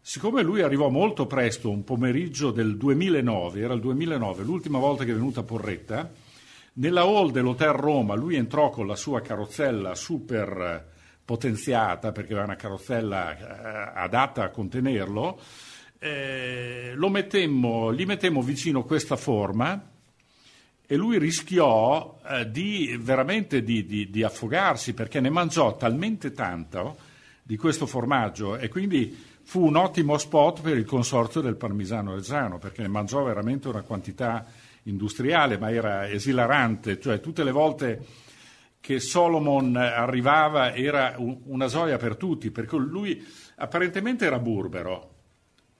Siccome lui arrivò molto presto, un pomeriggio del 2009, era il 2009, l'ultima volta che è venuta a Porretta, nella hall dell'Hotel Roma lui entrò con la sua carrozzella super potenziata, perché era una carrozzella eh, adatta a contenerlo, eh, mettemmo, gli mettemmo vicino questa forma e lui rischiò eh, di, veramente di, di, di, affogarsi perché ne mangiò talmente tanto di questo formaggio e quindi fu un ottimo spot per il consorzio del parmigiano reggiano perché ne mangiò veramente una quantità industriale ma era esilarante, cioè tutte le volte che Solomon arrivava era un, una gioia per tutti perché lui apparentemente era burbero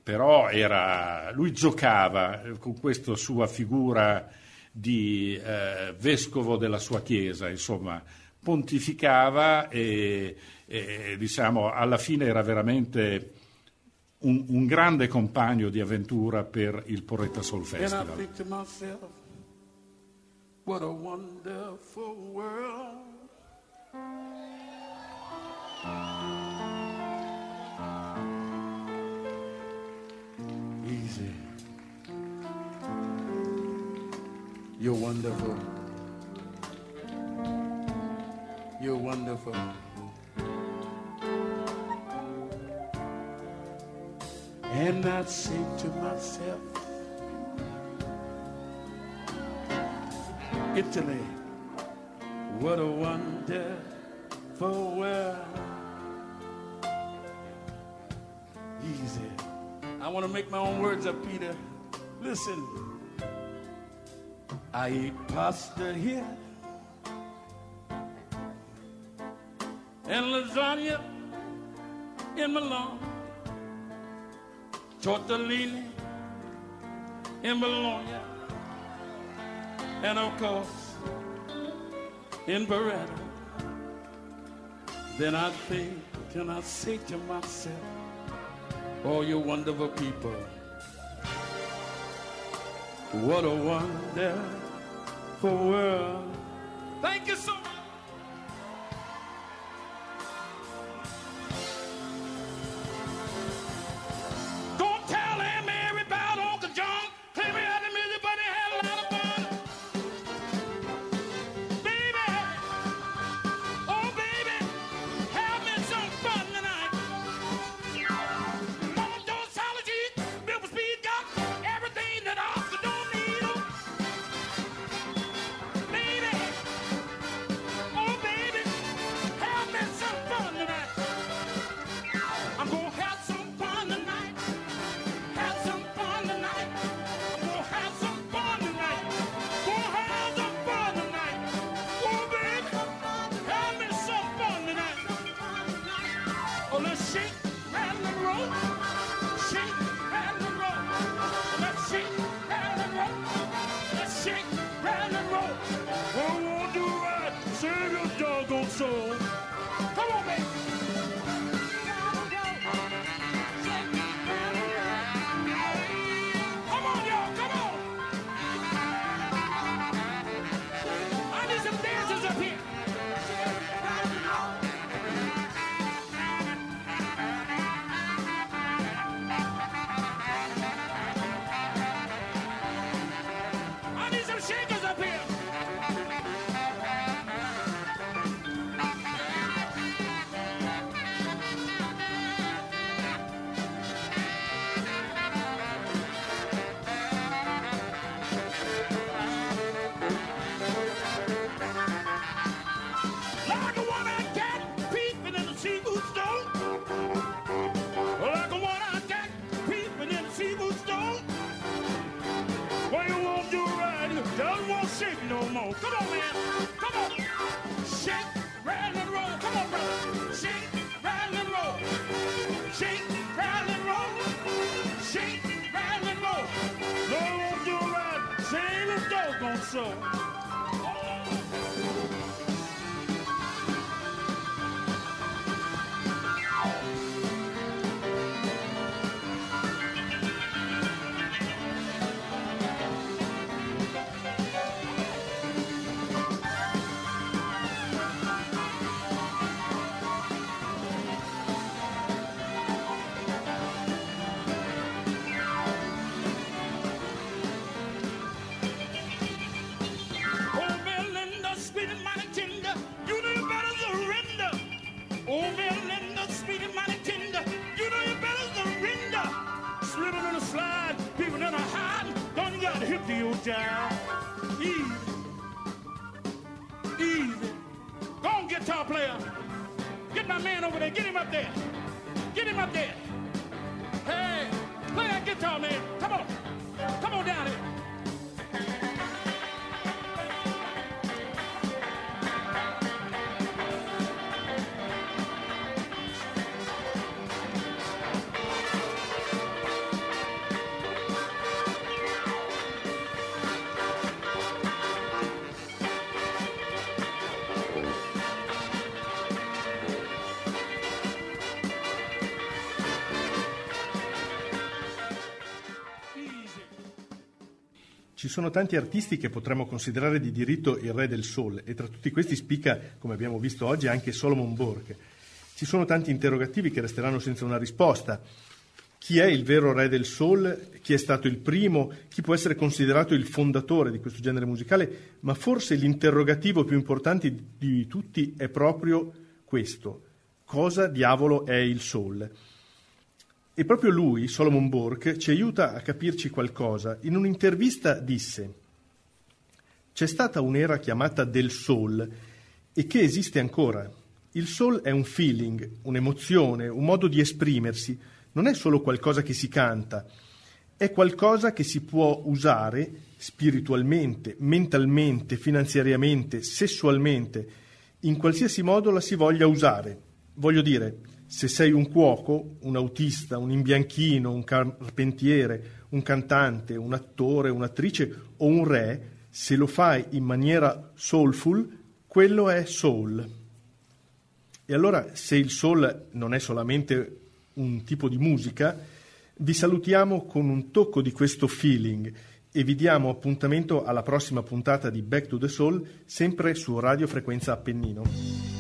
però era, lui giocava con questa sua figura di eh, vescovo della sua chiesa, insomma, pontificava e, e diciamo, alla fine era veramente un, un, grande compagno di avventura per il Porretta Soul Festival. What a wonderful world. You're wonderful. You're wonderful. And I say to myself, Italy, what a wonderful world. Easy. I want to make my own words up, Peter. Listen. I eat pasta here and lasagna in Milan, tortellini in Bologna, and of course in Beretta. Then I think, and I say to myself, oh, you wonderful people. What a wonderful world. Thank you so show. down. Sono tanti artisti che potremmo considerare di diritto il re del soul e tra tutti questi spicca, come abbiamo visto oggi, anche Solomon Burke. Ci sono tanti interrogativi che resteranno senza una risposta. Chi è il vero re del soul? Chi è stato il primo? Chi può essere considerato il fondatore di questo genere musicale? Ma forse l'interrogativo più importante di tutti è proprio questo. Cosa diavolo è il soul? E proprio lui, Solomon Burke, ci aiuta a capirci qualcosa. In un'intervista disse: C'è stata un'era chiamata del soul e che esiste ancora. Il soul è un feeling, un'emozione, un modo di esprimersi, non è solo qualcosa che si canta, è qualcosa che si può usare spiritualmente, mentalmente, finanziariamente, sessualmente, in qualsiasi modo la si voglia usare. Voglio dire, se sei un cuoco, un autista, un imbianchino, un carpentiere, un cantante, un attore, un'attrice o un re, se lo fai in maniera soulful, quello è soul. E allora, se il soul non è solamente un tipo di musica, vi salutiamo con un tocco di questo feeling e vi diamo appuntamento alla prossima puntata di Back to the Soul, sempre su Radio Frequenza Appennino.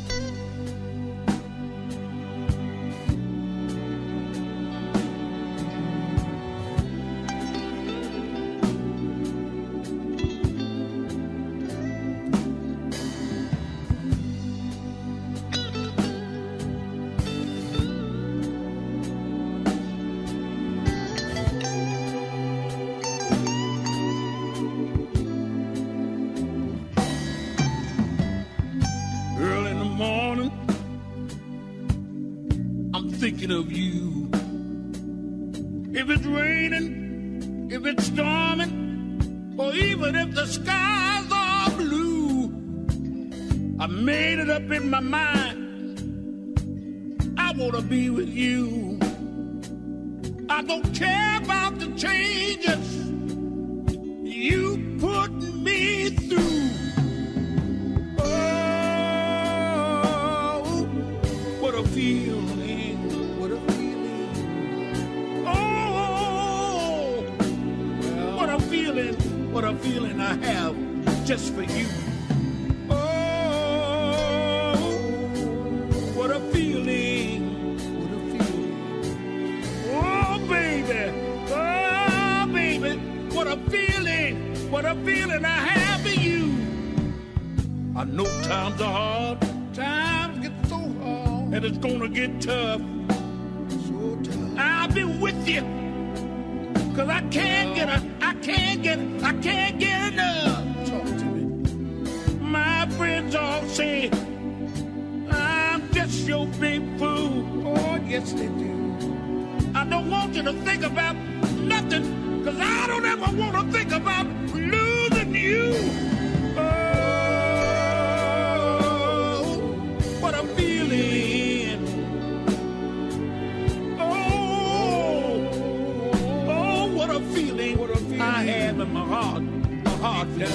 I have in my heart, my heart down.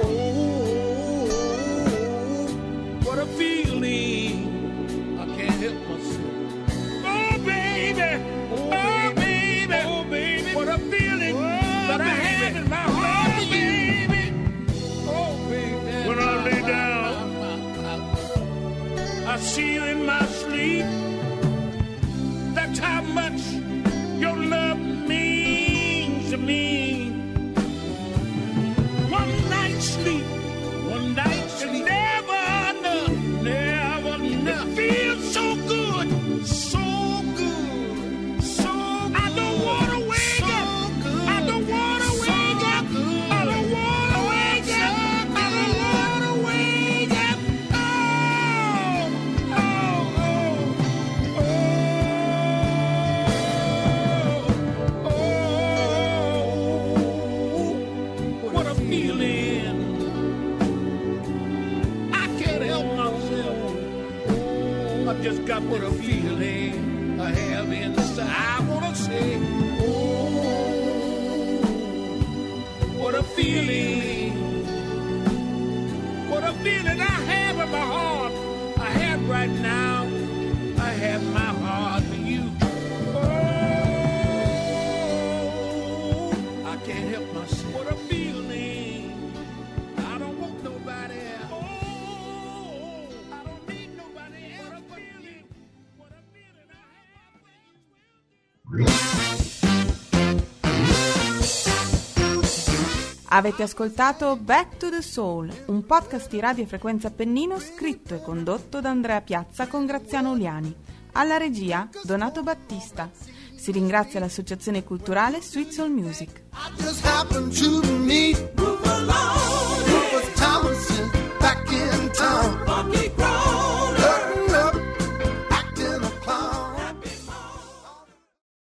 Oh, what a feeling. I can't help myself. Oh, baby. Oh, baby. Oh, baby. What a feeling that I have in my heart, baby. Oh, baby. When I lay down, I see you in my Avete ascoltato Back to the Soul, un podcast di Radio Frequenza Pennino scritto e condotto da Andrea Piazza con Graziano Uliani. Alla regia Donato Battista. Si ringrazia l'associazione culturale Sweet Soul Music. back in town. Funky Grove.